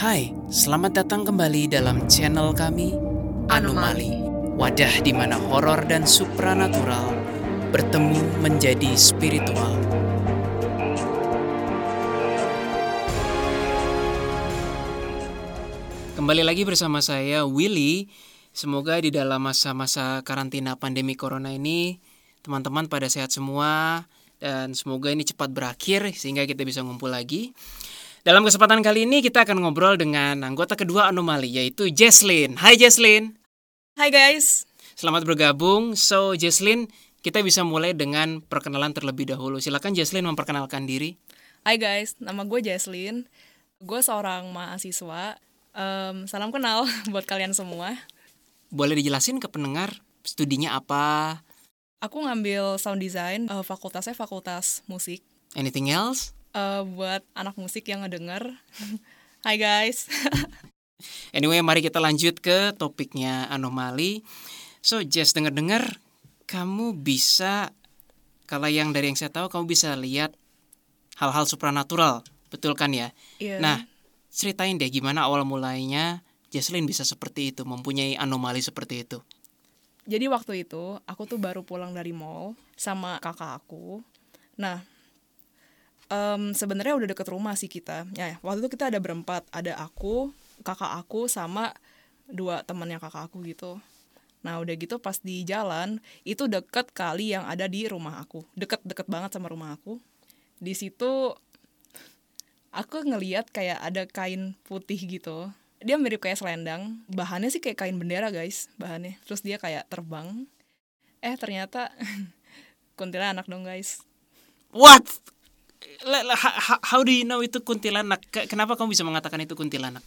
Hai, selamat datang kembali dalam channel kami Anomali. Wadah di mana horor dan supranatural bertemu menjadi spiritual. Kembali lagi bersama saya Willy. Semoga di dalam masa-masa karantina pandemi corona ini teman-teman pada sehat semua dan semoga ini cepat berakhir sehingga kita bisa ngumpul lagi. Dalam kesempatan kali ini kita akan ngobrol dengan anggota kedua anomali yaitu Jesslyn. Hai Jesslyn. Hai guys. Selamat bergabung. So Jesslyn, kita bisa mulai dengan perkenalan terlebih dahulu. Silakan Jesslyn memperkenalkan diri. Hai guys, nama gue Jesslyn. Gue seorang mahasiswa. Um, salam kenal buat kalian semua. Boleh dijelasin ke pendengar studinya apa? Aku ngambil sound design, uh, fakultasnya fakultas musik. Anything else? Uh, buat anak musik yang ngedenger. Hai guys. anyway, mari kita lanjut ke topiknya anomali. So, Jess denger-dengar kamu bisa kalau yang dari yang saya tahu kamu bisa lihat hal-hal supranatural, betul kan ya? Yeah. Nah, ceritain deh gimana awal mulainya Jesslyn bisa seperti itu, mempunyai anomali seperti itu. Jadi waktu itu aku tuh baru pulang dari mall sama kakak aku. Nah, um, sebenarnya udah deket rumah sih kita. Ya, waktu itu kita ada berempat, ada aku, kakak aku sama dua temannya kakak aku gitu. Nah udah gitu pas di jalan itu deket kali yang ada di rumah aku, deket-deket banget sama rumah aku. Di situ aku ngeliat kayak ada kain putih gitu. Dia mirip kayak selendang, bahannya sih kayak kain bendera guys, bahannya. Terus dia kayak terbang. Eh ternyata kuntilanak dong guys. What? How do you know itu kuntilanak? Kenapa kamu bisa mengatakan itu kuntilanak?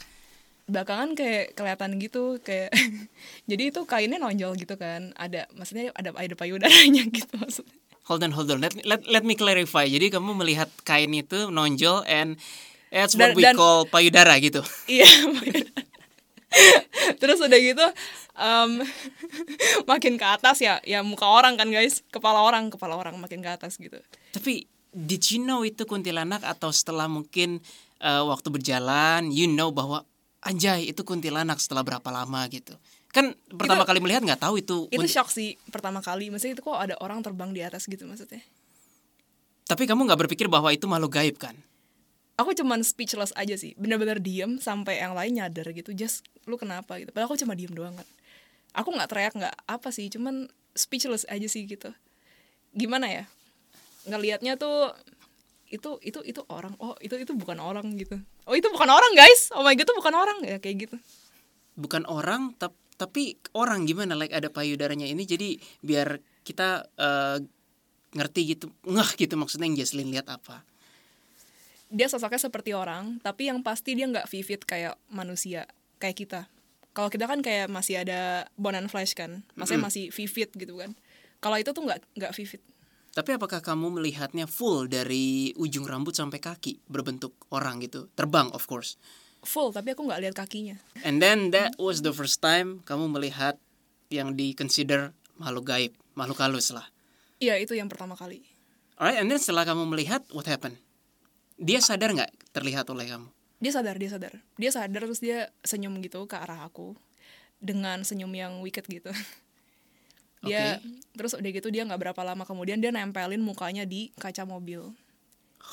belakangan kayak kelihatan gitu kayak jadi itu kainnya nonjol gitu kan. Ada maksudnya ada ada payudaranya gitu maksudnya. Hold on hold on. Let, let, let me clarify. Jadi kamu melihat kain itu nonjol and that's what dan, we dan, call payudara gitu? Iya terus udah gitu um, makin ke atas ya ya muka orang kan guys. Kepala orang kepala orang makin ke atas gitu. Tapi did you know itu kuntilanak? Atau setelah mungkin uh, waktu berjalan you know bahwa anjay itu kuntilanak setelah berapa lama gitu. Kan pertama itu, kali melihat nggak tahu itu itu shock sih pertama kali. Maksudnya itu kok ada orang terbang di atas gitu maksudnya. Tapi kamu nggak berpikir bahwa itu makhluk gaib kan? Aku cuman speechless aja sih. Bener-bener diem sampai yang lain nyadar gitu just lu kenapa? gitu. Padahal aku cuma diem doang kan. Aku nggak teriak nggak apa sih. Cuman speechless aja sih gitu. Gimana ya ngelihatnya tuh itu itu itu orang. Oh itu itu bukan orang gitu. Oh itu bukan orang guys. Oh my god itu bukan orang. Ya kayak gitu. Bukan orang tapi tapi orang. Gimana? Like ada payudaranya ini. Jadi biar kita uh, ngerti gitu ngah gitu maksudnya yang Jesslyn lihat apa. Dia sosoknya seperti orang tapi yang pasti dia nggak vivid kayak manusia kayak kita. Kalau kita kan kayak masih ada bone and flesh kan. Maksudnya mm -hmm. masih vivid gitu kan. Kalau itu tuh nggak nggak vivid tapi apakah kamu melihatnya full dari ujung rambut sampai kaki berbentuk orang gitu? Terbang of course. Full, tapi aku nggak lihat kakinya. And then that was the first time kamu melihat yang di consider makhluk gaib, makhluk halus lah. Iya, itu yang pertama kali. Alright, and then setelah kamu melihat, what happened? Dia sadar nggak terlihat oleh kamu? Dia sadar, dia sadar. Dia sadar terus dia senyum gitu ke arah aku dengan senyum yang wicked gitu. dia okay. terus udah gitu dia nggak berapa lama kemudian dia nempelin mukanya di kaca mobil.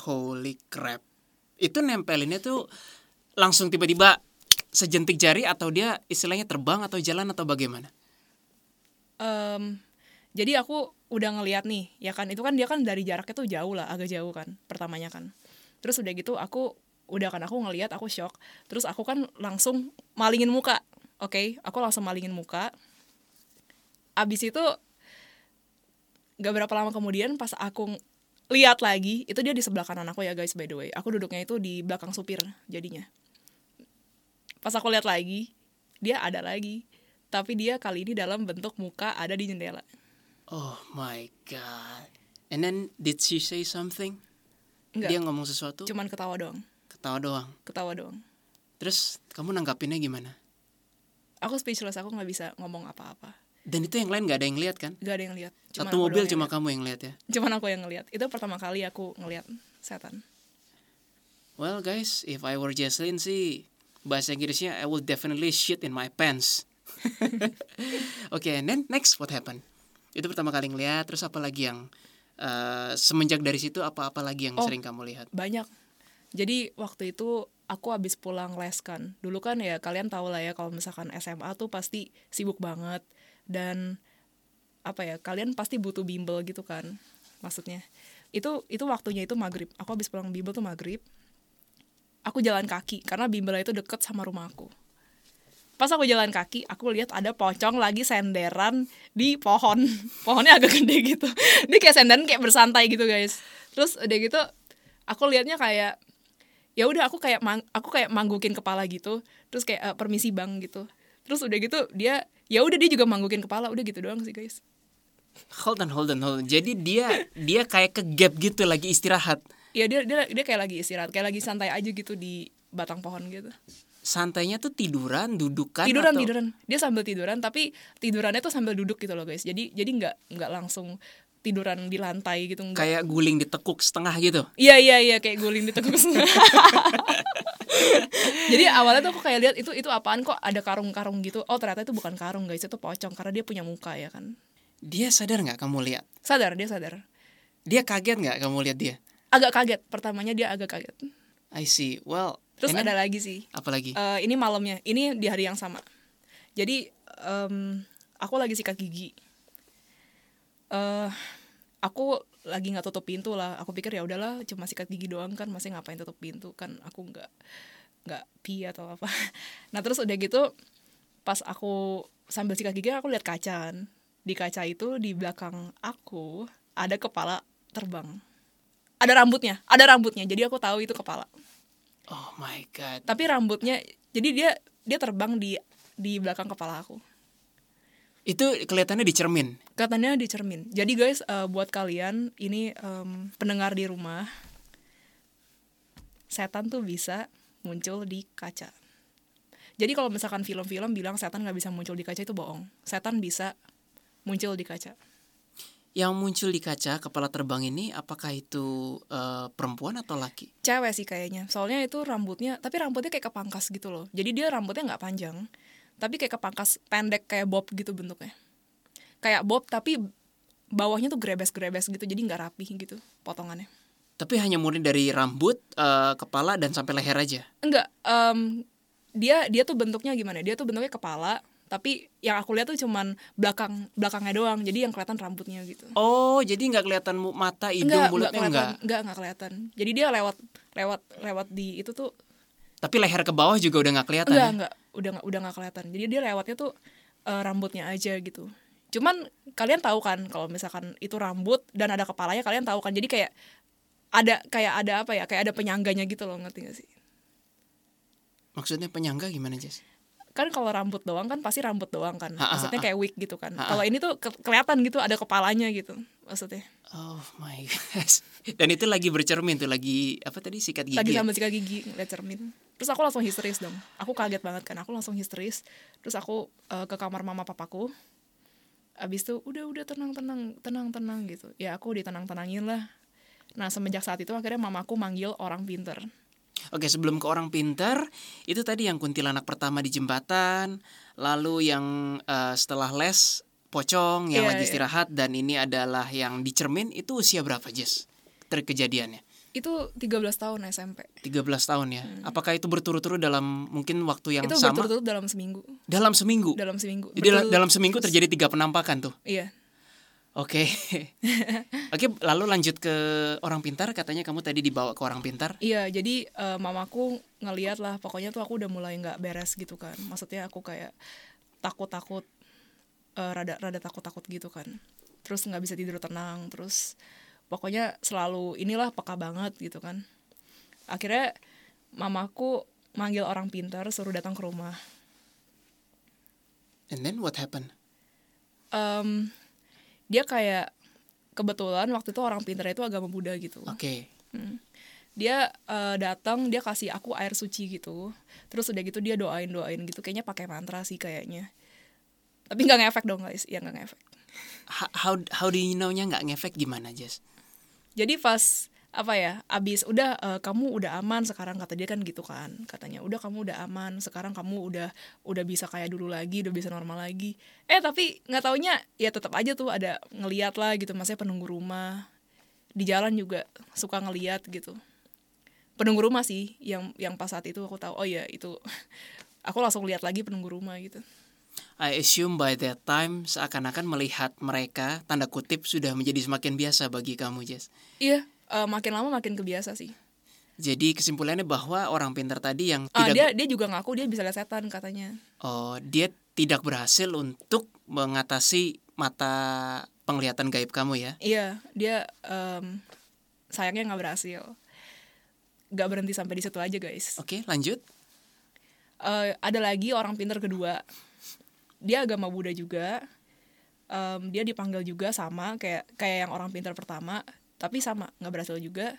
Holy crap. Itu nempelinnya tuh langsung tiba-tiba sejentik jari atau dia istilahnya terbang atau jalan atau bagaimana? Um, jadi aku udah ngeliat nih ya kan? Itu kan dia kan dari jaraknya tuh jauh lah agak jauh kan pertamanya kan. Terus udah gitu aku udah kan aku ngeliat aku shock. Terus aku kan langsung malingin muka oke? Okay? aku langsung malingin muka abis itu gak berapa lama kemudian pas aku lihat lagi itu dia di sebelah kanan aku ya guys by the way. Aku duduknya itu di belakang supir jadinya. Pas aku lihat lagi dia ada lagi. Tapi dia kali ini dalam bentuk muka ada di jendela. Oh my god. And then did she say something? Enggak. dia ngomong sesuatu? Cuman ketawa doang. Ketawa doang? Ketawa doang. Terus kamu nanggapinnya gimana? Aku speechless aku nggak bisa ngomong apa-apa dan itu yang lain gak ada yang lihat kan? Gak ada yang lihat. Satu mobil cuma kamu yang lihat ya? Cuman aku yang ngeliat. Itu pertama kali aku ngeliat setan. Well guys, if I were Jesslyn sih, Bahasa Inggrisnya I will definitely shit in my pants. Oke, and then next what happened? Itu pertama kali ngeliat, terus apa lagi yang eh, semenjak dari situ apa-apa lagi yang Oh. sering kamu lihat? banyak jadi waktu itu aku habis pulang les kan dulu kan ya kalian tahu lah ya kalau misalkan SMA tuh pasti sibuk banget dan apa ya kalian pasti butuh bimbel gitu kan maksudnya. Itu itu waktunya itu maghrib. Aku habis pulang bimbel tuh maghrib. Aku jalan kaki karena bimbel itu deket sama rumah aku. Pas aku jalan kaki aku lihat ada pocong lagi senderan di pohon. Pohonnya agak gede gitu. Dia kayak senderan kayak bersantai gitu guys. Terus udah gitu aku liatnya kayak ya udah aku kayak mang- aku kayak manggukin kepala gitu. Terus kayak "Eh, permisi bang gitu. Terus udah gitu dia ya udah dia juga manggukin kepala udah gitu doang sih guys Hold on, hold on, hold on. Jadi dia dia kayak ke gap gitu lagi istirahat. ya dia dia dia kayak lagi istirahat kayak lagi santai aja gitu di batang pohon gitu Santainya tuh tiduran, dudukan tiduran atau tiduran dia sambil tiduran tapi tidurannya tuh sambil duduk gitu loh guys jadi jadi nggak nggak langsung tiduran di lantai gitu nggak kayak guling ditekuk setengah gitu. Iya iya iya kayak guling di tekuk Jadi awalnya tuh aku kayak lihat itu itu apaan kok ada karung-karung gitu. Oh ternyata itu bukan karung guys, itu pocong karena dia punya muka ya kan. Dia sadar nggak kamu lihat? Sadar dia sadar. Dia kaget nggak kamu lihat dia? Agak kaget pertamanya dia agak kaget. I see. Well, Terus ada lagi sih. apa lagi? Eh, ini malamnya, ini di hari yang sama. Jadi em, aku lagi sikat gigi. Eh aku lagi nggak tutup pintu lah. Aku pikir ya udahlah, cuma sikat gigi doang kan, masih ngapain tutup pintu kan? Aku nggak nggak pi atau apa. Nah terus udah gitu, pas aku sambil sikat gigi aku lihat kaca kan. Di kaca itu di belakang aku ada kepala terbang. Ada rambutnya, ada rambutnya. Jadi aku tahu itu kepala oh my god. tapi rambutnya jadi dia dia terbang di di belakang kepala aku Itu kelihatannya di cermin. katanya di cermin jadi guys eh, buat kalian ini em, pendengar di rumah setan tuh bisa muncul di kaca. Jadi kalau misalkan film-film bilang setan nggak bisa muncul di kaca itu bohong. Setan bisa muncul di kaca. Yang muncul di kaca kepala terbang ini apakah itu eh, perempuan atau laki? cewek sih kayaknya. Soalnya itu rambutnya tapi rambutnya kayak kepangkas gitu loh. Jadi dia rambutnya nggak panjang tapi kayak kepangkas pendek kayak bob gitu bentuknya. Kayak bob tapi bawahnya tuh grebes-grebes gitu jadi nggak rapi gitu potongannya. Tapi hanya murni dari rambut, eh, kepala dan sampai leher aja. enggak em, dia dia tuh bentuknya gimana dia tuh bentuknya kepala tapi yang aku lihat tuh cuman belakang belakangnya doang jadi yang kelihatan rambutnya gitu. Oh, jadi nggak kelihatan mata, hidung, enggak mulutnya enggak. enggak enggak kelihatan. Jadi dia lewat lewat lewat di itu tuh Tapi leher ke bawah juga udah nggak kelihatan. enggak ya? enggak udah udah nggak kelihatan jadi dia lewatnya tuh eh, rambutnya aja gitu cuman kalian tahu kan kalau misalkan itu rambut dan ada kepalanya kalian tahu kan jadi kayak ada kayak ada apa ya kayak ada penyangganya gitu loh ngerti gak sih Maksudnya penyangga gimana, Jess? kan kalau rambut doang kan pasti rambut doang kan Ha, maksudnya ha. kayak wig gitu kan ha. kalau ini tuh ke- kelihatan gitu ada kepalanya gitu maksudnya Oh my gosh. Dan itu lagi bercermin tuh, lagi apa tadi sikat gigi. lagi sambil sikat gigi ngeliat cermin. Terus aku langsung histeris dong. Aku kaget banget kan aku langsung histeris. Terus aku eh, ke kamar mama papaku. Abis itu udah udah tenang tenang tenang tenang gitu. Ya aku ditenang tenangin lah. Nah semenjak saat itu akhirnya mamaku manggil orang pinter. Oke, sebelum ke orang pintar, itu tadi yang kuntilanak pertama di jembatan, lalu yang eh, setelah les pocong yang Iya, lagi iya. istirahat dan ini adalah yang di cermin itu usia berapa, Jess? Terkejadiannya. itu 13 tahun SMP 13 tahun ya. Apakah itu berturut-turut dalam mungkin waktu yang Hmm. itu sama? berturut-turut dalam seminggu Dalam seminggu. dalam seminggu Berturut- dalam seminggu terjadi tiga penampakan tuh. iya Oke. Oke, lalu lanjut ke orang pintar. Katanya kamu tadi dibawa ke orang pintar. Iya, jadi eh, mamaku ngeliat lah, pokoknya tuh aku udah mulai nggak beres gitu kan. Maksudnya aku kayak takut-takut, eh, rada rada takut-takut gitu kan. Terus nggak bisa tidur tenang, terus pokoknya selalu inilah peka banget gitu kan. Akhirnya mamaku manggil orang pintar suruh datang ke rumah. And then what happened? Em, dia kayak kebetulan waktu itu orang pintar itu agama Buddha gitu. Oke. dia eh, datang dia kasih aku air suci gitu terus udah gitu dia doain doain gitu kayaknya pakai mantra sih kayaknya tapi nggak ngefek dong guys ya nggak ngefek How how, how do you know-nya nggak ngefek gimana, Jess? Jadi pas apa ya abis udah eh, kamu udah aman sekarang kata dia kan gitu kan. Katanya udah kamu udah aman sekarang kamu udah udah bisa kayak dulu lagi udah bisa normal lagi. Eh tapi nggak taunya ya tetap aja tuh ada ngeliat lah gitu maksudnya penunggu rumah. Di jalan juga suka ngeliat gitu. Penunggu rumah sih yang yang pas saat itu aku tahu oh ya itu aku langsung lihat lagi penunggu rumah gitu I assume by that time seakan-akan melihat mereka tanda kutip sudah menjadi semakin biasa bagi kamu Jess. iya eh, makin lama makin kebiasa sih Jadi kesimpulannya bahwa orang pintar tadi yang Ah, tidak dia dia juga ngaku dia bisa lihat setan katanya oh dia tidak berhasil untuk mengatasi mata penglihatan gaib kamu ya. Iya, dia em, sayangnya nggak berhasil. Nggak berhenti sampai di situ aja guys. Oke, lanjut. Eh, ada lagi orang pinter kedua. Dia agama Buddha juga. Em, dia dipanggil juga sama kayak kayak yang orang pinter pertama, tapi sama nggak berhasil juga.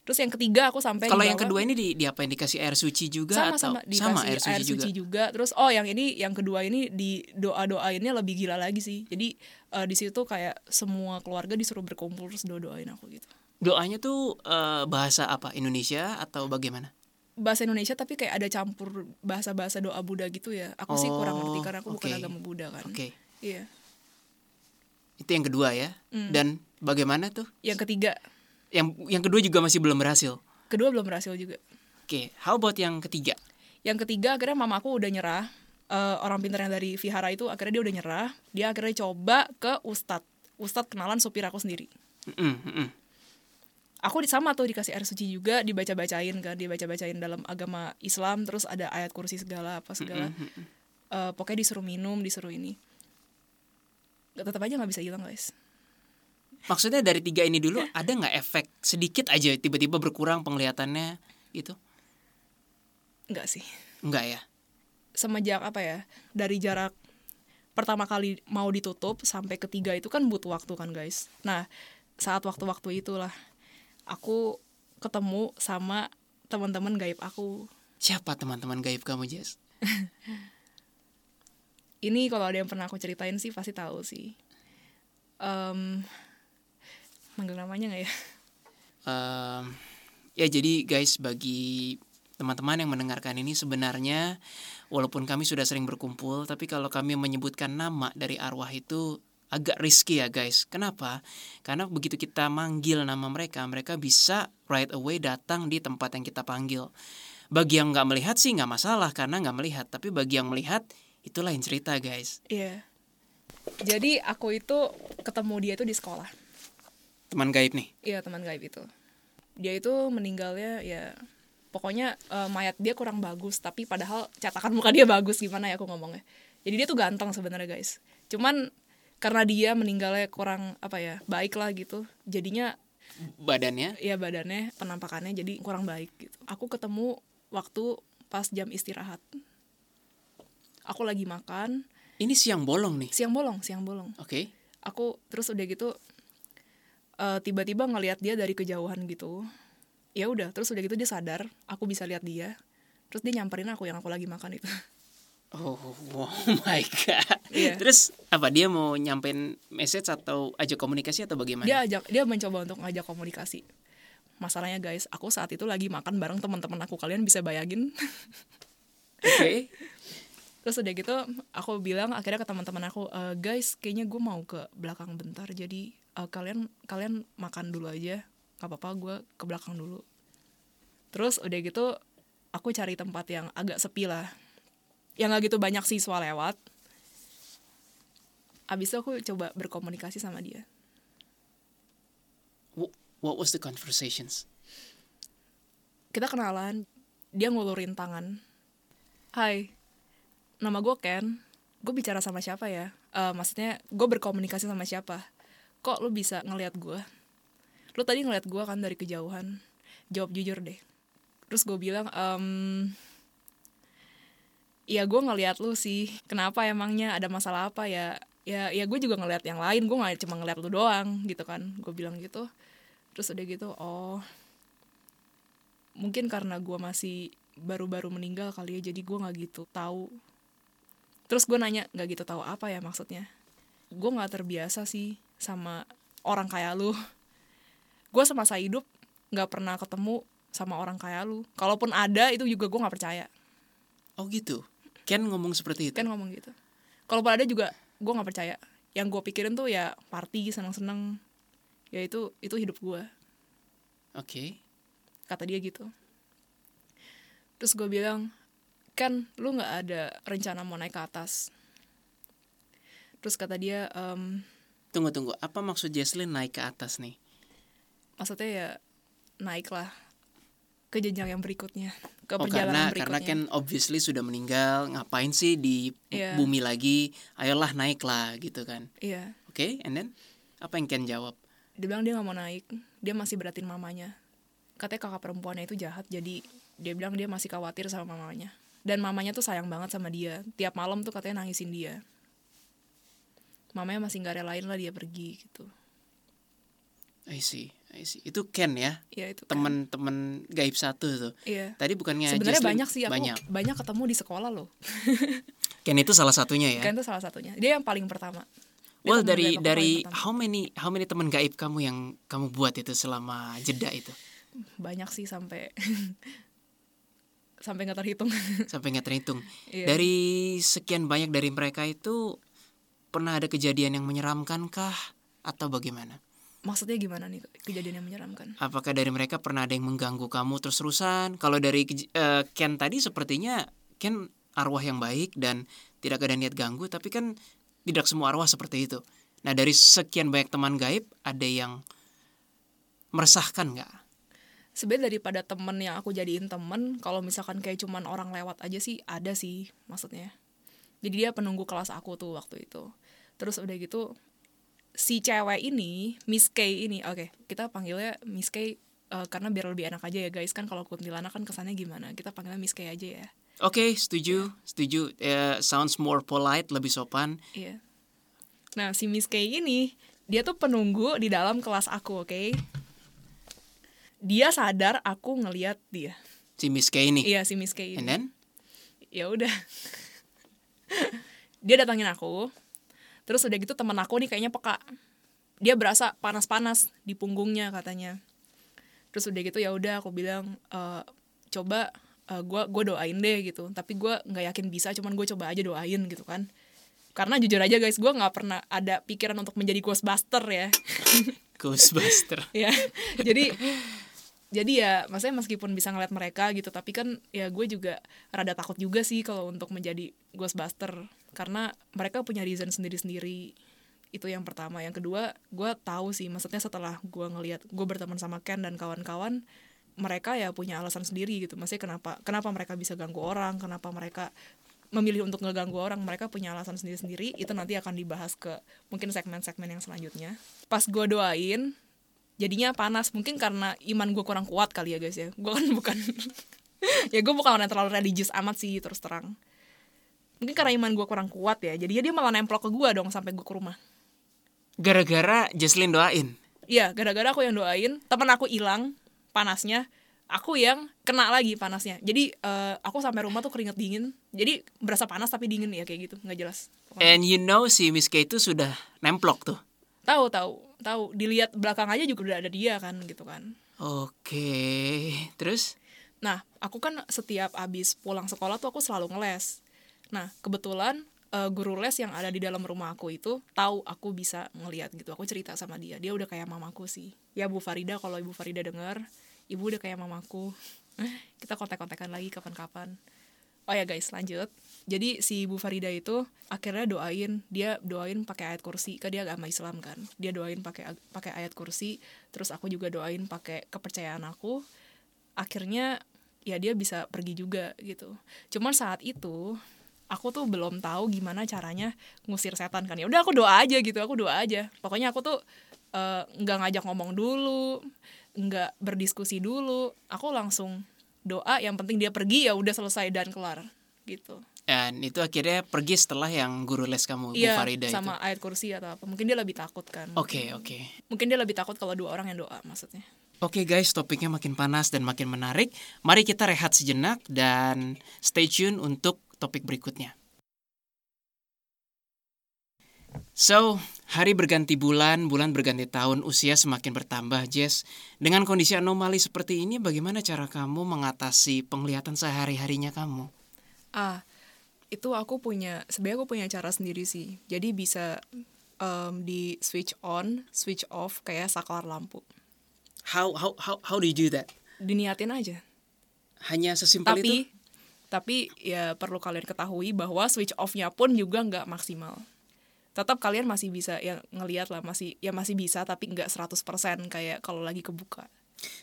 Terus yang ketiga aku sampai Kalau yang kedua ini di, di apa yang dikasih air suci juga sama atau sama dikasih air suci juga. juga. Terus oh yang ini yang kedua ini di doa doainnya lebih gila lagi sih. Jadi eh, di situ kayak semua keluarga disuruh berkumpul terus doa doain aku gitu. Doanya tuh eh, bahasa apa? Indonesia atau bagaimana? Bahasa Indonesia tapi kayak ada campur bahasa-bahasa doa Buddha gitu ya. Aku sih kurang Oh, ngerti karena aku bukan oke. agama Buddha kan. Oke. Iya. Itu yang kedua ya. Hmm. Dan bagaimana tuh? Yang ketiga, Yang yang kedua juga masih belum berhasil. kedua belum berhasil juga. Oke, how about yang ketiga? Yang ketiga akhirnya mama aku udah nyerah. Eh, orang pintar yang dari Vihara itu akhirnya dia udah nyerah. Dia akhirnya coba ke Ustadz. Ustadz kenalan supir aku sendiri. Mm-mm, mm-mm. Aku sama tuh dikasih air suci juga, dibaca-bacain kan, dibaca-bacain dalam agama Islam, terus ada ayat kursi segala apa segala. Eh, pokoknya disuruh minum, disuruh ini. Tetap aja nggak bisa hilang guys. Maksudnya dari tiga ini dulu ada nggak efek sedikit aja tiba-tiba berkurang penglihatannya gitu? Enggak sih. Enggak ya? semenjak apa ya dari jarak pertama kali mau ditutup sampai ketiga itu kan butuh waktu kan guys nah saat waktu-waktu itulah aku ketemu sama teman-teman gaib aku. Siapa teman-teman gaib kamu, Jess? ini kalau ada yang pernah aku ceritain sih pasti tahu sih. Em, manggil namanya nggak ya? Em, ya jadi guys bagi teman-teman yang mendengarkan ini sebenarnya walaupun kami sudah sering berkumpul tapi kalau kami menyebutkan nama dari arwah itu agak risky ya guys. Kenapa? Karena begitu kita manggil nama mereka, mereka bisa right away datang di tempat yang kita panggil. Bagi yang nggak melihat sih nggak masalah karena nggak melihat, tapi bagi yang melihat itu lain cerita guys. iya jadi aku itu ketemu dia itu di sekolah Teman gaib nih. Iya teman gaib itu. Dia itu meninggalnya ya pokoknya eh, mayat dia kurang bagus tapi padahal cetakan muka dia bagus gimana ya aku ngomongnya. Jadi dia tuh ganteng sebenarnya guys. Cuman karena dia meninggalnya kurang apa ya baik lah gitu. Jadinya Badannya ya badannya penampakannya jadi kurang baik gitu. Aku ketemu waktu pas jam istirahat. Aku lagi makan ini siang bolong nih. siang bolong siang bolong. Oke. aku terus udah gitu eh, tiba-tiba ngelihat dia dari kejauhan gitu ya udah terus udah gitu dia sadar aku bisa lihat dia terus dia nyamperin aku yang aku lagi makan itu Oh, oh my god. Iya. Terus apa dia mau nyampein message atau ajak komunikasi atau bagaimana? dia ajak dia mencoba untuk ngajak komunikasi. Masalahnya guys aku saat itu lagi makan bareng teman-teman aku. Kalian bisa bayangin. Oke. terus udah gitu aku bilang akhirnya ke teman-teman aku "Eh, guys kayaknya gue mau ke belakang bentar. Jadi eh, kalian kalian makan dulu aja. Nggak apa-apa gue ke belakang dulu. Terus udah gitu aku cari tempat yang agak sepi lah. Yang gak gitu banyak siswa lewat abis itu aku coba berkomunikasi sama dia. Wh- What was the conversations? kita kenalan dia ngulurin tangan. Hai nama gue Ken. Gue bicara sama siapa ya? Eh, maksudnya gue berkomunikasi sama siapa? Kok lu bisa ngelihat gue lu tadi ngelihat gue kan dari kejauhan. Jawab jujur deh. Terus gue bilang em ya gue ngelihat lu sih. Kenapa emangnya? Ada masalah apa ya ya ya gue juga ngelihat yang lain gue nggak cuma ngelihat lu doang gitu kan. Gue bilang gitu. Terus udah gitu oh mungkin karena gue masih baru-baru meninggal kali ya jadi gue nggak gitu tahu. Terus gue nanya nggak gitu tahu apa ya maksudnya? Gue nggak terbiasa sih sama orang kayak lu. Gue semasa hidup nggak pernah ketemu sama orang kayak lu. Kalaupun ada itu juga gue nggak percaya. Oh gitu. Ken ngomong seperti itu. kan ngomong gitu. Kalaupun ada juga gue nggak percaya yang gue pikirin tuh ya party seneng-seneng ya itu itu hidup gue Oke. kata dia gitu terus gue bilang kan lu nggak ada rencana mau naik ke atas terus kata dia "Em, Tunggu tunggu. Apa maksud Jesslyn naik ke atas nih? maksudnya ya naik lah ke jenjang yang berikutnya ke Oh perjalanan karena karena berikutnya Ken obviously sudah meninggal. Ngapain sih di Iya. bumi lagi? Ayolah naik lah gitu kan. iya Oke, and then apa yang Ken jawab? dia bilang dia nggak mau naik dia masih beratin mamanya katanya kakak perempuannya itu jahat jadi dia bilang dia masih khawatir sama mamanya dan mamanya tuh sayang banget sama dia tiap malam tuh katanya nangisin dia mamanya masih nggak relain lah dia pergi gitu I see. Itu Ken ya, ya itu teman-teman gaib satu tuh. iya Tadi bukannya sebenarnya banyak sih aku banyak. banyak. ketemu di sekolah loh Ken itu salah satunya ya. kan itu salah satunya dia yang paling pertama Dia Well dari dari how many how many teman gaib kamu yang kamu buat itu selama jeda itu banyak sih sampai sampai nggak terhitung sampai nggak terhitung. Iya. Dari sekian banyak dari mereka itu pernah ada kejadian yang menyeramkan kah atau bagaimana? Maksudnya gimana nih kejadian yang menyeramkan Apakah dari mereka pernah ada yang mengganggu kamu terus-terusan? Kalau dari eh, Ken tadi sepertinya Ken arwah yang baik dan tidak ada niat ganggu, tapi kan tidak semua arwah seperti itu. Nah dari sekian banyak teman gaib ada yang meresahkan nggak? sebenarnya daripada temen yang aku jadiin temen kalau misalkan kayak cuman orang lewat aja sih ada sih maksudnya jadi dia penunggu kelas aku tuh waktu itu terus udah gitu si cewek ini Miss K ini oke kita panggilnya Miss K eh, karena biar lebih enak aja ya guys. Kan kalau kuntilanak kan kesannya gimana? Kita panggilnya Miss K aja ya. Oke, setuju, setuju. Eh, sounds more polite, lebih sopan. iya. Nah si Miss K ini dia tuh penunggu di dalam kelas aku oke? Dia sadar aku ngeliat dia. Si Miss K ini. iya si Miss K ini. And then? ya udah. Dia datangin aku terus udah gitu temen aku nih kayaknya peka. Dia berasa panas-panas di punggungnya katanya. Terus udah gitu ya udah aku bilang "Eh, coba eh, gua gue doain deh gitu. Tapi gua nggak yakin bisa cuman gue coba aja doain gitu kan. Karena jujur aja guys gua nggak pernah ada pikiran untuk menjadi ghostbuster ya. Ghostbuster. ya jadi jadi ya maksudnya meskipun bisa ngeliat mereka gitu tapi kan ya gue juga rada takut juga sih kalau untuk menjadi ghostbuster karena mereka punya reason sendiri-sendiri. Itu yang pertama. Yang kedua gue tahu sih maksudnya setelah gue ngelihat gue berteman sama Ken dan kawan-kawan mereka ya punya alasan sendiri gitu. Maksudnya kenapa kenapa mereka bisa ganggu orang kenapa mereka memilih untuk ngeganggu orang mereka punya alasan sendiri-sendiri. Itu nanti akan dibahas ke mungkin segmen-segmen yang selanjutnya. Pas gue doain jadinya panas. Mungkin karena iman gue kurang kuat kali ya guys ya. Gue kan bukan ya gue bukan orang yang terlalu religius amat sih terus terang mungkin karena iman gue kurang kuat ya jadinya dia malah nemplok ke gue dong sampai gue ke rumah Gara-gara Jesslyn doain. Iya, gara-gara aku yang doain, teman aku hilang panasnya, aku yang kena lagi panasnya. Jadi eh, aku sampai rumah tuh keringet dingin. Jadi berasa panas tapi dingin ya kayak gitu, nggak jelas. Pokoknya. And you know si Miss K itu sudah nemplok tuh. Tahu tahu tahu. Dilihat belakang aja juga udah ada dia kan gitu kan. Oke, terus? Nah, aku kan setiap abis pulang sekolah tuh aku selalu ngeles. Nah, kebetulan eh, guru les yang ada di dalam rumah aku itu tahu aku bisa ngeliat gitu. Aku cerita sama dia. Dia udah kayak mamaku sih. Ya Bu Farida kalau Ibu Farida denger, Ibu udah kayak mamaku. Kita kontak-kontakan lagi kapan-kapan. Oh ya guys, lanjut. Jadi si Bu Farida itu akhirnya doain, dia doain pakai ayat kursi, kan dia agama Islam kan. Dia doain pakai pakai ayat kursi, terus aku juga doain pakai kepercayaan aku. Akhirnya ya dia bisa pergi juga gitu. Cuman saat itu aku tuh belum tahu gimana caranya ngusir setan kan. Ya udah aku doa aja gitu, aku doa aja. Pokoknya aku tuh eh, nggak ngajak ngomong dulu, nggak berdiskusi dulu. Aku langsung doa yang penting dia pergi ya udah selesai dan kelar gitu. Dan itu akhirnya pergi setelah yang guru les kamu, Bu Iya, Farida sama itu. ayat kursi atau apa. Mungkin dia lebih takut kan. Oke, oke. Mungkin dia lebih takut kalau dua orang yang doa maksudnya. Oke guys, topiknya makin panas dan makin menarik. Mari kita rehat sejenak dan stay tune untuk topik berikutnya. So, Hari berganti bulan, bulan berganti tahun, usia semakin bertambah, Jess. Dengan kondisi anomali seperti ini, bagaimana cara kamu mengatasi penglihatan sehari-harinya kamu? Ah, itu aku punya, sebenarnya aku punya cara sendiri sih. Jadi bisa um, di switch on, switch off kayak saklar lampu. How how how how do you do that? Diniatin aja. Hanya sesimpel Tapi, itu? tapi ya perlu kalian ketahui bahwa switch off-nya pun juga nggak maksimal. Tetap kalian masih bisa ya ngelihat lah masih ya masih bisa tapi nggak 100% kayak kalau lagi kebuka.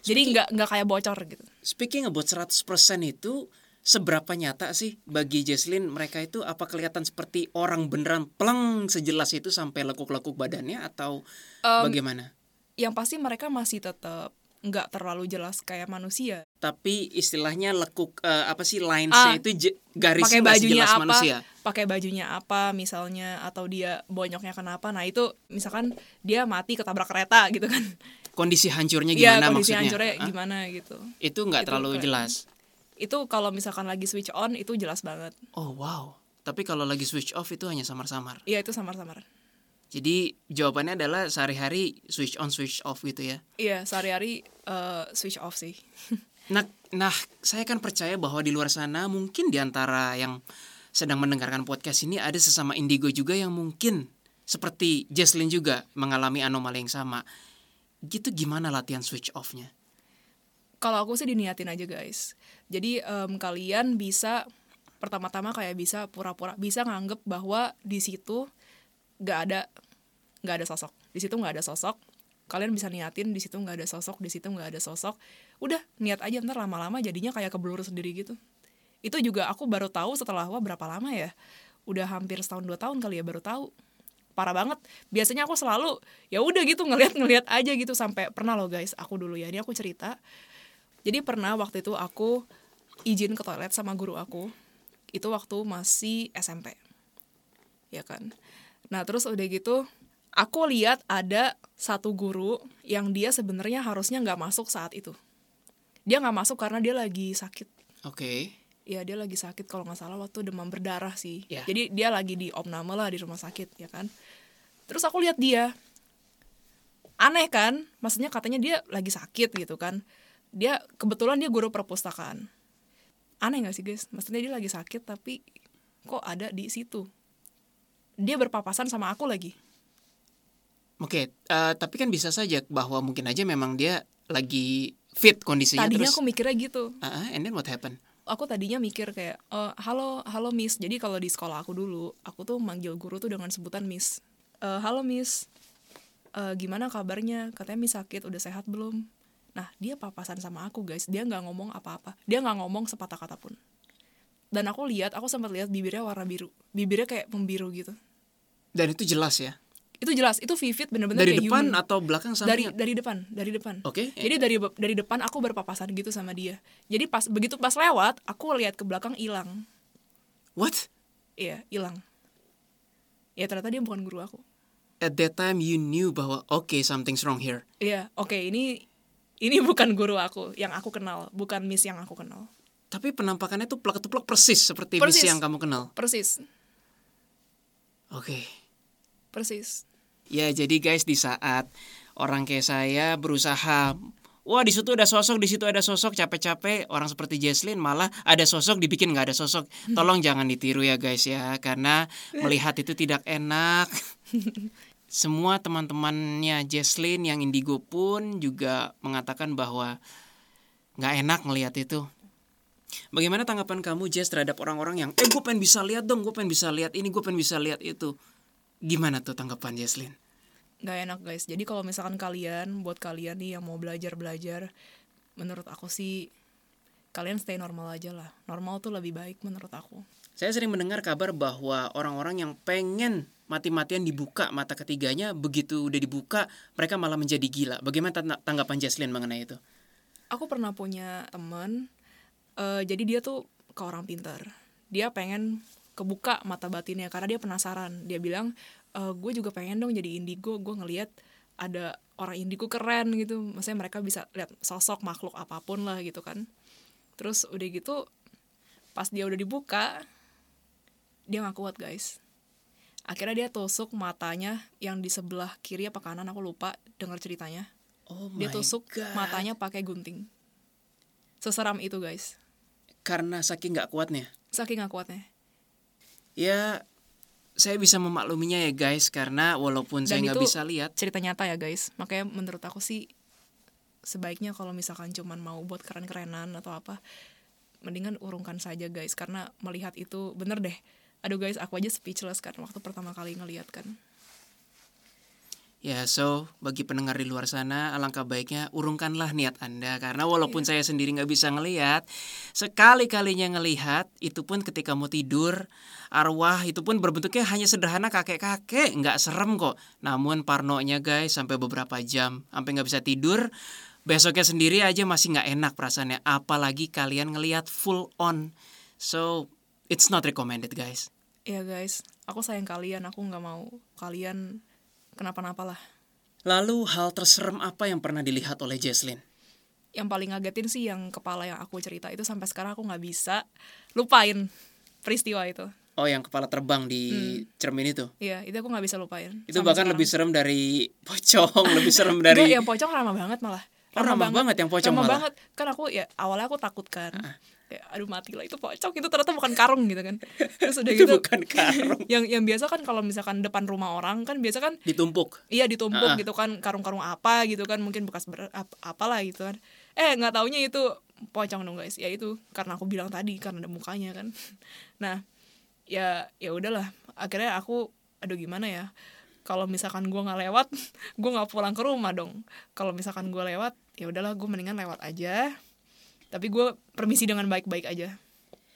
Jadi nggak nggak kayak bocor gitu. Speaking about 100% itu seberapa nyata sih bagi Jesslyn mereka itu apa kelihatan seperti orang beneran pleng sejelas itu sampai lekuk-lekuk badannya atau bagaimana? Yang pasti mereka masih tetap nggak terlalu jelas kayak manusia. Tapi istilahnya lekuk eh, apa sih linesnya Ah, itu garisnya pakai bajunya sejelas apa manusia. pakai bajunya apa misalnya atau dia bonyoknya kenapa nah itu misalkan dia mati ketabrak kereta gitu kan Kondisi hancurnya Iya gimana kondisi maksudnya? hancurnya Hah? gimana gitu Itu nggak terlalu kayak- jelas. itu kalau misalkan lagi switch on itu jelas banget Oh wow. Tapi kalau lagi switch off itu hanya samar-samar. iya itu samar-samar Jadi jawabannya adalah sehari-hari switch on switch off gitu ya. iya sehari-hari eh, switch off sih Nah, nah, saya kan percaya bahwa di luar sana mungkin di antara yang sedang mendengarkan podcast ini ada sesama indigo juga yang mungkin seperti Jesslyn juga mengalami anomali yang sama. Gitu gimana latihan switch off-nya? kalau aku sih diniatin aja guys jadi em, kalian bisa pertama-tama kayak bisa pura-pura bisa nganggep bahwa di situ nggak ada nggak ada sosok. Di situ nggak ada sosok. Kalian bisa niatin di situ nggak ada sosok di situ nggak ada sosok. Udah niat aja ntar lama-lama jadinya kayak kebelur sendiri gitu. Itu juga aku baru tahu setelah wah berapa lama ya? Udah hampir setahun dua tahun kali ya baru tahu. Parah banget. Biasanya aku selalu ya udah gitu ngeliat-ngeliat aja gitu. Sampai pernah loh guys aku dulu ya ini aku cerita. Jadi pernah waktu itu aku izin ke toilet sama guru aku. Itu waktu masih SMP ya kan nah terus udah gitu aku lihat ada satu guru yang dia sebenarnya harusnya nggak masuk saat itu. Dia nggak masuk karena dia lagi sakit. Oke. ya dia lagi sakit kalau nggak salah waktu demam berdarah sih. Ya. jadi dia lagi di opname lah di rumah sakit ya kan? Terus aku lihat dia. Aneh kan? Maksudnya katanya dia lagi sakit gitu kan? Dia kebetulan dia guru perpustakaan. Aneh nggak sih guys? Maksudnya dia lagi sakit tapi kok ada di situ dia berpapasan sama aku lagi. Oke, eh, tapi kan bisa saja bahwa mungkin aja memang dia lagi fit kondisinya tadinya terus. aku mikirnya gitu. Ah, and then what happened? aku tadinya mikir kayak "Eh, halo halo miss. Jadi kalau di sekolah aku dulu aku tuh manggil guru tuh dengan sebutan miss. "Eh, halo miss. Eh, gimana kabarnya? Katanya miss sakit udah sehat belum? Nah dia papasan sama aku guys. Dia nggak ngomong apa-apa. Dia nggak ngomong sepatah kata pun. Dan aku lihat aku sempat lihat bibirnya warna biru. Bibirnya kayak membiru gitu Dan itu jelas ya. itu jelas itu vivid bener-bener Dari kayak depan human. atau belakang dari samping? dari depan dari depan Oke. jadi dari dari depan aku berpapasan gitu sama dia jadi pas begitu pas lewat aku lihat ke belakang hilang What? Iya, hilang. Ya ternyata dia bukan guru aku. At that time you knew bahwa oke something's wrong here. Iya, oke ini ini bukan guru aku yang aku kenal, bukan miss yang aku kenal. Tapi penampakannya tuh plek-plek persis seperti Miss Persis. yang kamu kenal. Persis, Oke. Persis. Ya, jadi guys di saat orang kayak saya berusaha Wah di situ ada sosok, di situ ada sosok, capek-capek orang seperti Jesslyn malah ada sosok dibikin nggak ada sosok. Tolong jangan ditiru ya guys ya, karena melihat itu tidak enak. Semua teman-temannya Jesslyn yang indigo pun juga mengatakan bahwa nggak enak melihat itu. Bagaimana tanggapan kamu Jess terhadap orang-orang yang eh gue pengen bisa lihat dong, gue pengen bisa lihat ini, gue pengen bisa lihat itu. Gimana tuh tanggapan Jesslyn? Gak enak guys. Jadi kalau misalkan kalian, buat kalian nih yang mau belajar-belajar, menurut aku sih kalian stay normal aja lah. Normal tuh lebih baik menurut aku. Saya sering mendengar kabar bahwa orang-orang yang pengen mati-matian dibuka mata ketiganya begitu udah dibuka mereka malah menjadi gila. Bagaimana tang- tanggapan Jesslyn mengenai itu? Aku pernah punya temen, eh, jadi dia tuh ke orang pintar. Dia pengen kebuka mata batinnya karena dia penasaran. Dia bilang, e, gue juga pengen dong jadi indigo. Gue ngelihat ada orang indigo keren gitu. Maksudnya mereka bisa lihat sosok makhluk apa pun lah gitu kan. Terus udah gitu, pas dia udah dibuka, dia nggak kuat guys. akhirnya dia tusuk matanya yang di sebelah kiri apa kanan aku lupa dengar ceritanya Oh dia tusuk God. matanya pakai gunting seseram itu guys Karena saking nggak kuatnya. saking gak kuatnya Ya, saya bisa memakluminya ya guys, karena walaupun saya Dan nggak itu- bisa lihat, cerita nyata ya guys. Makanya menurut aku sih sebaiknya kalau misalkan cuman mau buat keren-kerenan atau apa mendingan urungkan saja guys. Karena melihat itu bener deh. Aduh guys aku aja speechless kan waktu pertama kali ngeliat kan Ya, so bagi pendengar di luar sana, alangkah baiknya urungkanlah niat Anda karena walaupun Iya. saya sendiri nggak bisa ngelihat, sekali-kalinya ngelihat itu pun ketika mau tidur, arwah itu pun berbentuknya hanya sederhana kakek-kakek, nggak serem kok. Namun parnonya guys sampai beberapa jam, sampai nggak bisa tidur. Besoknya sendiri aja masih nggak enak perasaannya, apalagi kalian ngelihat full on. So it's not recommended guys. ya guys aku sayang kalian aku nggak mau kalian kenapa-napa lah Lalu hal terserem apa yang pernah dilihat oleh Jesslyn? yang paling ngagetin sih yang kepala yang aku cerita itu sampai sekarang aku nggak bisa lupain peristiwa itu Oh, yang kepala terbang di cermin itu. Iya, itu aku nggak bisa lupain. Itu bahkan sekarang. lebih serem dari pocong, lebih serem Enggak, dari yang pocong ramah banget malah. Oh, ramah banget yang pocong ramah malah. banget. Kan aku ya awalnya aku takut kan. Kayak aduh mati lah itu pocong itu ternyata bukan karung gitu kan. Terus udah itu gitu bukan karung yang yang biasa kan kalau misalkan depan rumah orang kan biasa kan ditumpuk. iya ditumpuk Ah. gitu kan karung-karung apa gitu kan mungkin bekas ber, ap, apalah gitu kan. Eh nggak taunya itu pocong dong guys. Ya itu karena aku bilang tadi karena ada mukanya kan. Nah, ya ya udahlah akhirnya aku aduh gimana ya kalau misalkan gua nggak lewat gua nggak pulang ke rumah dong kalau misalkan gua lewat ya udahlah gue mendingan lewat aja tapi gue permisi dengan baik-baik aja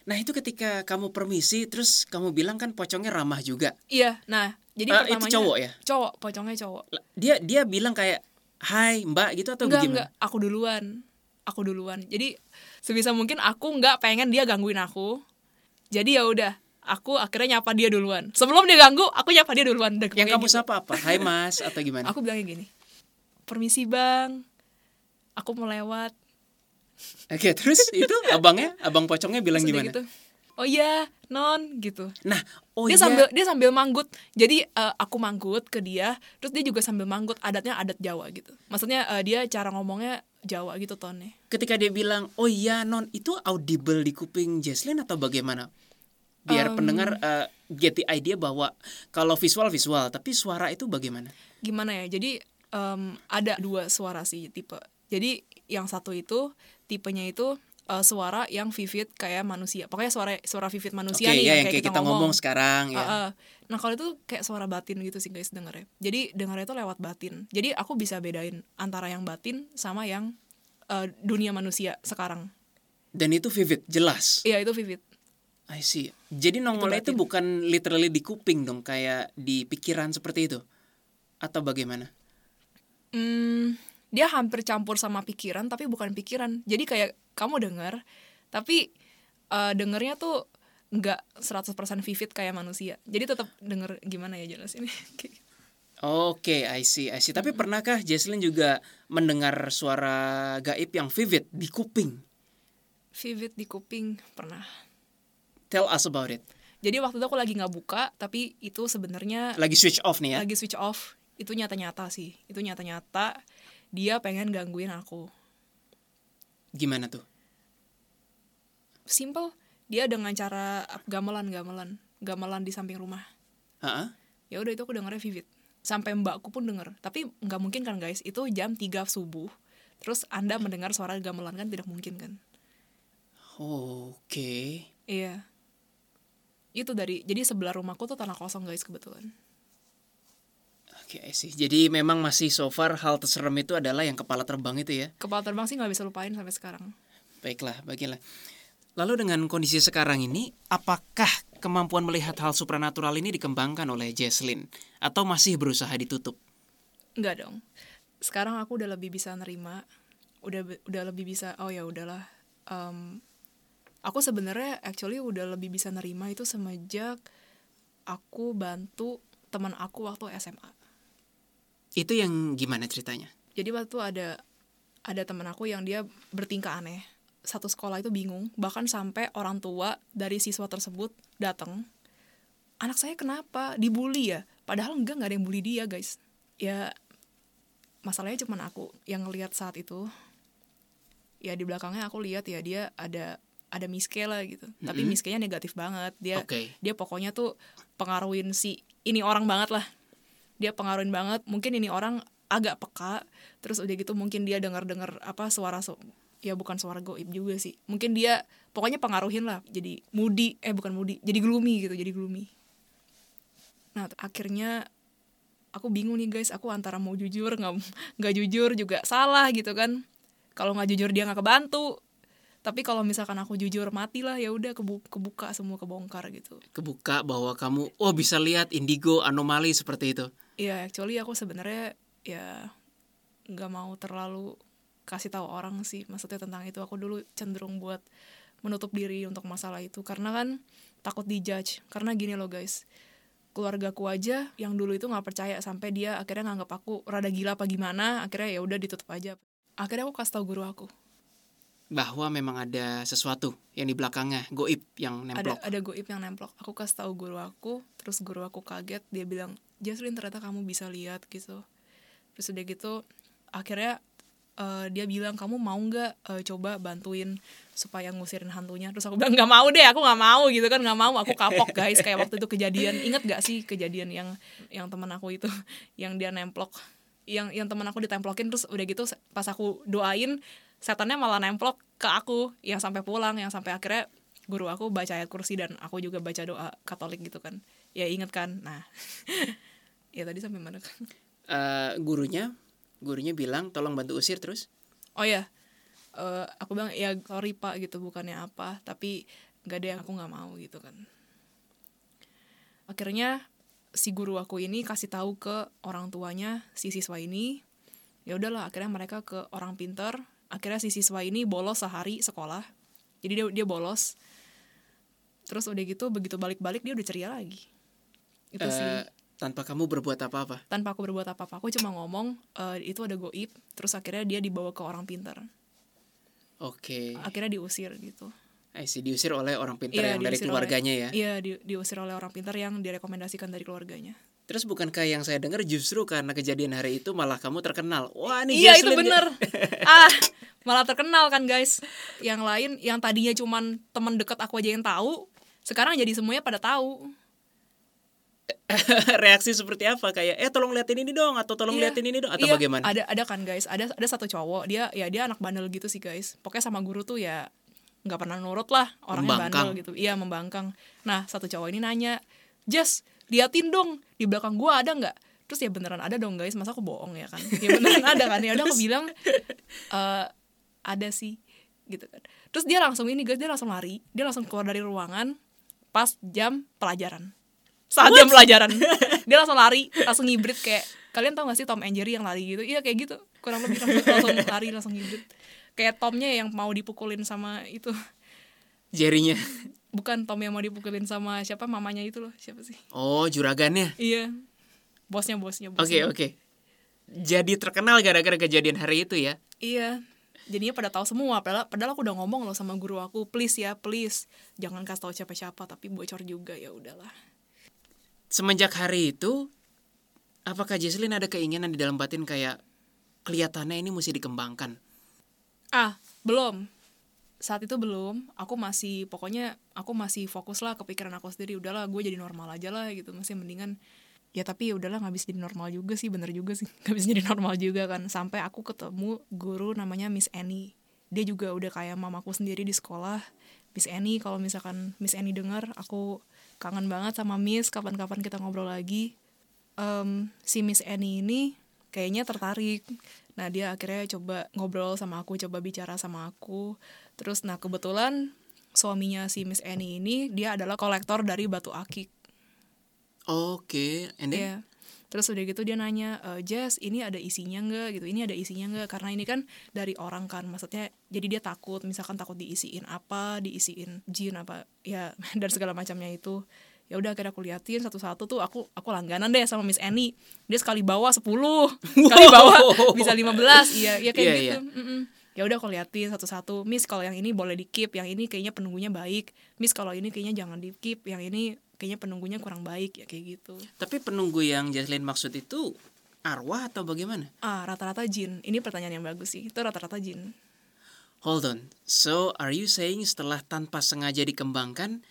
Nah, itu ketika kamu permisi terus kamu bilang kan pocongnya ramah juga. iya nah jadi Ah, itu cowok ya? cowok pocongnya cowok Dia dia bilang kayak, "Hai, Mbak," gitu atau enggak bagaimana? enggak aku duluan aku duluan jadi sebisa mungkin aku nggak pengen dia gangguin aku jadi ya udah aku akhirnya nyapa dia duluan sebelum dia ganggu aku nyapa dia duluan Dan Yang kamu gitu. sapa apa? Hai, Mas atau gimana? aku bilangnya gini permisi bang aku mau lewat Oke, terus itu abangnya, abang pocongnya bilang Terus gimana? gitu oh iya non gitu Nah, oh dia iya. sambil dia sambil manggut jadi eh, aku manggut ke dia terus dia juga sambil manggut adatnya adat Jawa gitu maksudnya eh, dia cara ngomongnya Jawa gitu tonnya ketika dia bilang, "Oh iya, Non," itu audible di kuping Jesslyn atau bagaimana? Biar pendengar uh, get the idea bahwa kalau visual visual, tapi suara itu bagaimana? gimana ya jadi em, ada dua suara sih tipe jadi yang satu itu tipenya itu eh, suara yang vivid kayak manusia pokoknya suara suara vivid manusia ya nih yang kayak kita ngomong sekarang ya. Ah, ah. Nah kalau itu kayak suara batin gitu sih guys dengernya. Jadi dengarnya itu lewat batin. Jadi aku bisa bedain antara yang batin sama yang eh, dunia manusia sekarang. Dan itu vivid, jelas. Iya itu vivid. I see. Jadi nongolnya itu, batin. bukan literally di kuping dong, kayak di pikiran seperti itu. Atau bagaimana? Hmm, dia hampir campur sama pikiran tapi bukan pikiran. Jadi kayak kamu dengar tapi eh, dengernya tuh nggak 100% vivid kayak manusia. Jadi tetap denger gimana ya jelas ini. Oke, I see, I see. Tapi pernahkah Jesslyn juga mendengar suara gaib yang vivid di kuping? vivid di kuping pernah. Tell us about it. Jadi waktu itu aku lagi nggak buka tapi itu sebenarnya Lagi switch off nih ya. lagi switch off itu nyata-nyata sih itu nyata-nyata dia pengen gangguin aku. Gimana tuh? simple. Dia dengan cara gamelan gamelan gamelan di samping rumah. Heeh. ya udah itu aku dengernya vivid. Sampai mbakku pun denger. Tapi nggak mungkin kan guys? Itu jam 3 subuh. Terus anda mendengar suara gamelan kan? Tidak mungkin kan? Oke. iya. Itu dari jadi sebelah rumahku tuh tanah kosong guys kebetulan Oke, I see. Jadi memang masih so far hal terserem itu adalah yang kepala terbang itu ya. kepala terbang sih nggak bisa lupain sampai sekarang Baiklah, bagilah. Lalu dengan kondisi sekarang ini, apakah kemampuan melihat hal supranatural ini dikembangkan oleh Jesslyn atau masih berusaha ditutup? Enggak dong. Sekarang aku udah lebih bisa nerima, udah udah lebih bisa oh ya udahlah. Em, aku sebenarnya actually udah lebih bisa nerima itu semenjak aku bantu teman aku waktu SMA. Itu yang gimana ceritanya? Jadi waktu itu ada ada teman aku yang dia bertingkah aneh. Satu sekolah itu bingung, bahkan sampai orang tua dari siswa tersebut datang anak saya kenapa? Dibully ya? Padahal enggak nggak ada yang bully dia guys. Ya masalahnya cuma aku yang ngelihat saat itu. Ya di belakangnya aku lihat ya dia ada ada miske lah gitu. Tapi miskenya negatif banget. Dia Oke. dia pokoknya tuh pengaruhin si ini orang banget lah dia pengaruhin banget. Mungkin ini orang agak peka terus udah gitu mungkin dia dengar dengar apa suara su- ya bukan suara goib juga sih. Mungkin dia pokoknya pengaruhin lah. Jadi moody eh bukan moody jadi gloomy gitu jadi gloomy. Nah akhirnya aku bingung nih guys. Aku antara mau jujur nggak nggak jujur juga salah gitu kan. Kalau nggak jujur dia nggak kebantu. Tapi kalau misalkan aku jujur matilah. Ya udah kebu- kebuka semua kebongkar gitu. Kebuka bahwa kamu oh bisa lihat indigo anomali seperti itu. Iya, actually aku sebenarnya ya nggak mau terlalu kasih tahu orang sih maksudnya tentang itu. Aku dulu cenderung buat menutup diri untuk masalah itu. Karena kan takut dijudge. Karena gini loh guys. Keluargaku aja yang dulu itu nggak percaya sampai dia akhirnya nganggap aku rada gila apa gimana akhirnya ya udah ditutup aja. Akhirnya aku kasih tahu guru aku. Bahwa memang ada sesuatu yang di belakangnya goib yang ada nemplok. ada goib yang nemplok. Aku kasih tahu guru aku terus guru aku kaget dia bilang Jaslyn ternyata kamu bisa lihat gitu. Terus udah gitu akhirnya eh, dia bilang kamu mau nggak eh, coba bantuin supaya ngusirin hantunya? Terus aku bilang nggak mau deh aku nggak mau gitu kan nggak mau aku kapok guys. Kayak waktu itu kejadian. Inget gak sih kejadian yang yang teman aku itu yang dia nemplok yang yang teman aku ditemplokin terus udah gitu pas aku doain setannya malah nemplok ke aku yang sampai pulang yang sampai akhirnya guru aku baca ayat kursi dan aku juga baca doa Katolik gitu kan. Ya inget kan? Nah ya tadi sampai mana kan? Eh, gurunya gurunya bilang tolong bantu usir terus. oh ya. Eh, aku bilang ya sorry pak gitu bukannya apa. Tapi nggak ada yang aku nggak mau gitu kan. Akhirnya si guru aku ini kasih tahu ke orang tuanya si siswa ini. Ya udahlah akhirnya mereka ke orang pinter. Akhirnya si siswa ini bolos sehari sekolah. Jadi dia dia bolos. Terus udah gitu begitu balik-balik dia udah ceria lagi. Itu sih. Eh, tanpa kamu berbuat apa-apa. tanpa aku berbuat apa-apa. Aku cuma ngomong eh, itu ada goib terus akhirnya dia dibawa ke orang pintar. Oke. akhirnya diusir gitu. I see, diusir oleh orang pintar Iya, yang dari keluarganya oleh, ya. iya di- diusir oleh orang pintar yang direkomendasikan dari keluarganya. Terus bukankah yang saya dengar justru karena kejadian hari itu malah kamu terkenal. Wah, ini iya itu bener. Ah malah terkenal kan guys. Yang lain yang tadinya cuman teman dekat aku aja yang tahu sekarang jadi semuanya pada tahu reaksi seperti apa? Kayak eh tolong liatin ini dong atau tolong Iya, liatin ini dong atau iya, bagaimana? ada ada kan guys. Ada ada satu cowok dia ya dia anak bandel gitu sih guys. Pokoknya sama guru tuh ya nggak pernah nurut lah orangnya Membangkang. bandel gitu. Iya membangkang. Nah satu cowok ini nanya Jas liatin dong di belakang gua ada nggak? Terus ya beneran ada dong guys. Masa aku bohong ya kan? Ya beneran ada kan? Ya udah aku bilang "Eh, ada sih gitu kan. Terus dia langsung ini guys dia langsung lari dia langsung keluar dari ruangan pas jam pelajaran saat jam pelajaran. Dia langsung lari langsung ngibrit kayak kalian tau gak sih Tom and Jerry yang lari gitu? Iya kayak gitu. Kurang lebih langsung, langsung lari langsung ngibrit. Kayak Tomnya yang mau dipukulin sama itu. Jerinya. bukan Tom yang mau dipukulin sama siapa? Mamanya itu loh siapa sih? Oh, juragannya. iya. Bosnya bosnya. Oke, oke. Jadi terkenal gara-gara kejadian hari itu ya. iya. Jadinya pada tahu semua padahal, padahal aku udah ngomong loh sama guru aku please ya please. Jangan kasih tahu siapa-siapa tapi bocor juga ya udahlah Semenjak hari itu apakah Jesslyn ada keinginan di dalam batin kayak kelihatannya ini mesti dikembangkan? Ah, belum. Saat itu belum. Aku masih pokoknya aku masih fokus lah kepikiran aku sendiri. Udahlah, gue jadi normal aja lah gitu. Masih mendingan ya tapi ya udahlah nggak bisa jadi normal juga sih bener juga sih nggak bisa jadi normal juga kan sampai aku ketemu guru namanya Miss Annie dia juga udah kayak mamaku sendiri di sekolah Miss Annie kalau misalkan Miss Annie dengar aku kangen banget sama Miss kapan-kapan kita ngobrol lagi. Em, si Miss Annie ini kayaknya tertarik. Nah dia akhirnya coba ngobrol sama aku coba bicara sama aku. Terus nah kebetulan suaminya si Miss Annie ini dia adalah kolektor dari batu akik. Oke, and then? Iya. Terus udah gitu dia nanya, e, Jess ini ada isinya nggak gitu? Ini ada isinya nggak? Karena ini kan dari orang kan, maksudnya jadi dia takut, misalkan takut diisiin apa, diisiin jin apa, ya dan segala macamnya itu. Ya udah akhirnya aku liatin satu-satu tuh aku aku langganan deh sama Miss Annie. Dia sekali bawa 10, sekali bawa bisa 15. Iya, iya kayak Iya, gitu. Mm-mm. Ya udah aku liatin satu-satu. Miss kalau yang ini boleh di keep, yang ini kayaknya penunggunya baik. Miss kalau ini kayaknya jangan di keep, yang ini kayaknya penunggunya kurang baik ya kayak gitu Tapi penunggu yang Jaslyn maksud itu arwah atau bagaimana? ah rata-rata jin ini pertanyaan yang bagus sih itu rata-rata jin Hold on. So, are you saying setelah tanpa sengaja dikembangkan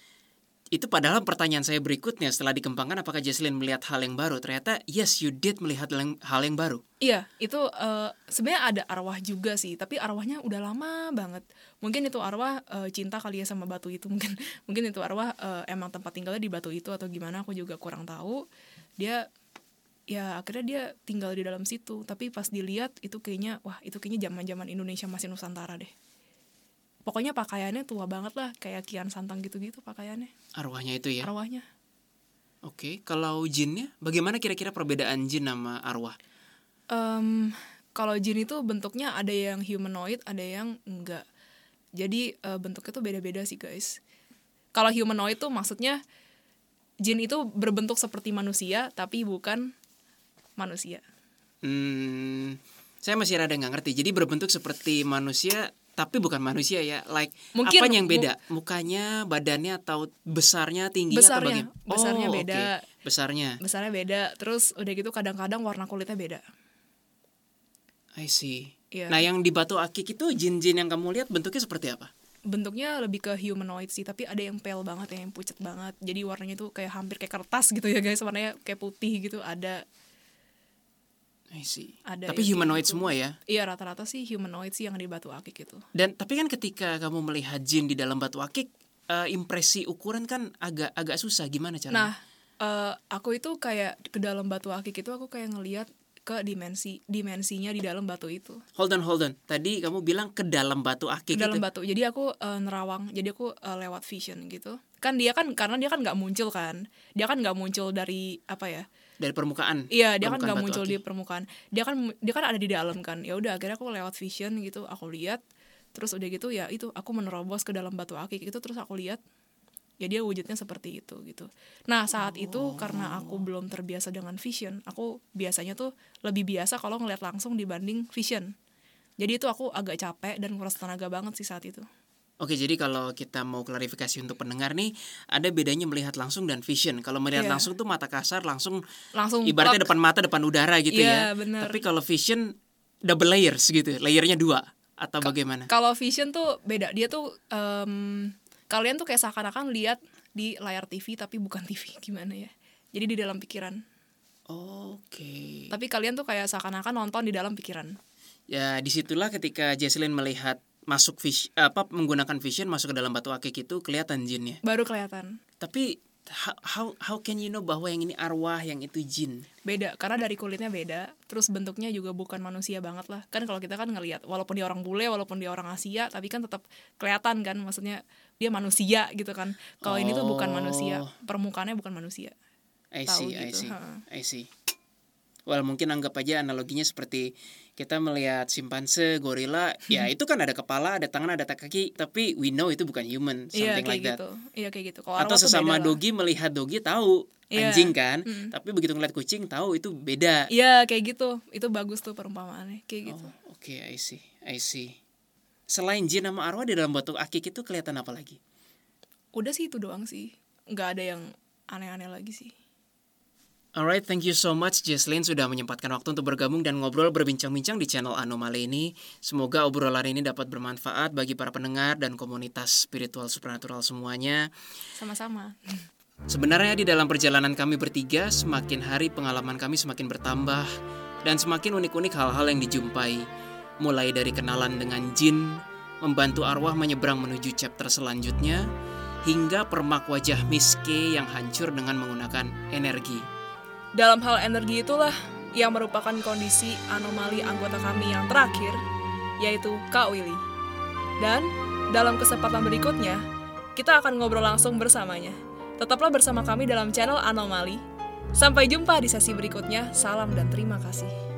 itu padahal pertanyaan saya berikutnya setelah dikembangkan apakah Jaslyn melihat hal yang baru? Ternyata yes you did melihat hal yang, baru. Iya, itu eh, sebenarnya ada arwah juga sih, tapi arwahnya udah lama banget. Mungkin itu arwah eh, cinta kali ya sama batu itu, mungkin mungkin itu arwah eh, emang tempat tinggalnya di batu itu atau gimana, aku juga kurang tahu. Dia ya akhirnya dia tinggal di dalam situ, tapi pas dilihat itu kayaknya wah itu kayaknya zaman-zaman Indonesia masih Nusantara deh. Pokoknya pakaiannya tua banget lah, kayak Kian Santang gitu-gitu pakaiannya, Arwahnya itu ya. arwahnya. Oke, kalau jinnya bagaimana kira-kira perbedaan jin sama arwah? Em, kalau jin itu bentuknya ada yang humanoid, ada yang enggak. Jadi eh, bentuknya tuh beda-beda sih guys. Kalau humanoid tuh maksudnya jin itu berbentuk seperti manusia tapi bukan manusia. Hmm, saya masih rada nggak ngerti. Jadi berbentuk seperti manusia tapi bukan manusia ya. Like Mungkin apa yang beda? Mukanya, badannya atau besarnya, tingginya atau Besarnya, bagaimana? besarnya Oh, beda. oke. Besarnya. Besarnya beda, terus udah gitu kadang-kadang warna kulitnya beda. I see. Iya. Nah, yang di Batu Akik itu jin-jin yang kamu lihat bentuknya seperti apa? Bentuknya lebih ke humanoid sih, tapi ada yang pale banget, yang pucat banget. Jadi warnanya tuh kayak hampir kayak kertas gitu ya guys, warnanya kayak putih gitu. Ada I see. Ada Tapi humanoid gitu. semua ya. Iya rata-rata sih humanoid sih yang di Batu Akik itu. Dan tapi kan ketika kamu melihat jin di dalam Batu Akik, eh, impresi ukuran kan agak agak susah gimana caranya? Nah, eh, aku itu kayak ke dalam batu akik itu aku kayak ngelihat ke dimensi dimensinya di dalam batu itu. Hold on, hold on. Tadi kamu bilang ke dalam Batu Akik Ke dalam itu. batu. Jadi aku eh, nerawang. Jadi aku eh, lewat vision gitu. Kan dia kan karena dia kan nggak muncul kan. Dia kan nggak muncul dari apa ya? Dari permukaan. Iya, dia kan permukaan nggak Batu muncul di permukaan. Dia kan dia kan ada di dalam kan. Ya udah akhirnya aku lewat vision gitu, aku lihat. Terus udah gitu ya itu aku menerobos ke dalam batu akik itu terus aku lihat ya dia wujudnya seperti itu gitu. Nah saat itu karena aku belum terbiasa dengan vision, aku biasanya tuh lebih biasa kalau ngeliat langsung dibanding vision. Jadi itu aku agak capek dan kuras tenaga banget sih saat itu. Oke, jadi kalau kita mau klarifikasi untuk pendengar nih, ada bedanya melihat langsung dan vision. Kalau melihat Iya. langsung tuh mata kasar langsung Langsung ibaratnya depan mata depan udara gitu ya. Iya, bener. Tapi kalau vision double layers gitu, layernya dua atau bagaimana? Kalau vision tuh beda. Dia tuh em, kalian tuh kayak seakan-akan lihat di layar TV tapi bukan TV gimana ya. Jadi di dalam pikiran. Oke. Tapi kalian tuh kayak seakan-akan nonton di dalam pikiran. Ya di situlah ketika Jesslyn melihat masuk vision, apa menggunakan vision masuk ke dalam batu akik itu kelihatan jinnya. Baru kelihatan. Tapi how how, how can you know bahwa yang ini arwah, yang itu jin? Beda karena dari kulitnya beda, terus bentuknya juga bukan manusia banget lah. Kan kalau kita kan ngelihat walaupun dia orang bule, walaupun dia orang Asia, tapi kan tetap kelihatan kan maksudnya dia manusia gitu kan. Kalau ini tuh bukan manusia, Oh. permukaannya bukan manusia. I Tahu see, I gitu, see, ha. I see. Well, mungkin anggap aja analoginya seperti kita melihat simpanse, gorila, ya itu kan ada kepala, ada tangan, ada kaki, tapi we know itu bukan human, Iya something kayak like that. gitu. Iya kayak gitu. Kalau Atau sesama lah. dogi melihat dogi tahu Iya. anjing kan, tapi begitu ngeliat kucing tahu itu beda. Iya kayak gitu. Itu bagus tuh perumpamaannya kayak gitu. Oh, oke, I see, I see. Selain jin sama arwah di dalam batu akik itu kelihatan apa lagi? Udah sih itu doang sih. nggak ada yang aneh-aneh lagi sih. Alright, thank you so much Jesslyn sudah menyempatkan waktu untuk bergabung dan ngobrol berbincang-bincang di channel Anomali ini. Semoga obrolan ini dapat bermanfaat bagi para pendengar dan komunitas spiritual supernatural semuanya. Sama-sama. Sebenarnya di dalam perjalanan kami bertiga, semakin hari pengalaman kami semakin bertambah dan semakin unik-unik hal-hal yang dijumpai. Mulai dari kenalan dengan jin, membantu arwah menyeberang menuju chapter selanjutnya, hingga permak wajah Miske yang hancur dengan menggunakan energi. Dalam hal energi itulah yang merupakan kondisi anomali anggota kami yang terakhir, yaitu Kak Willy. Dan dalam kesempatan berikutnya, kita akan ngobrol langsung bersamanya. Tetaplah bersama kami dalam channel Anomali. Sampai jumpa di sesi berikutnya. Salam dan terima kasih.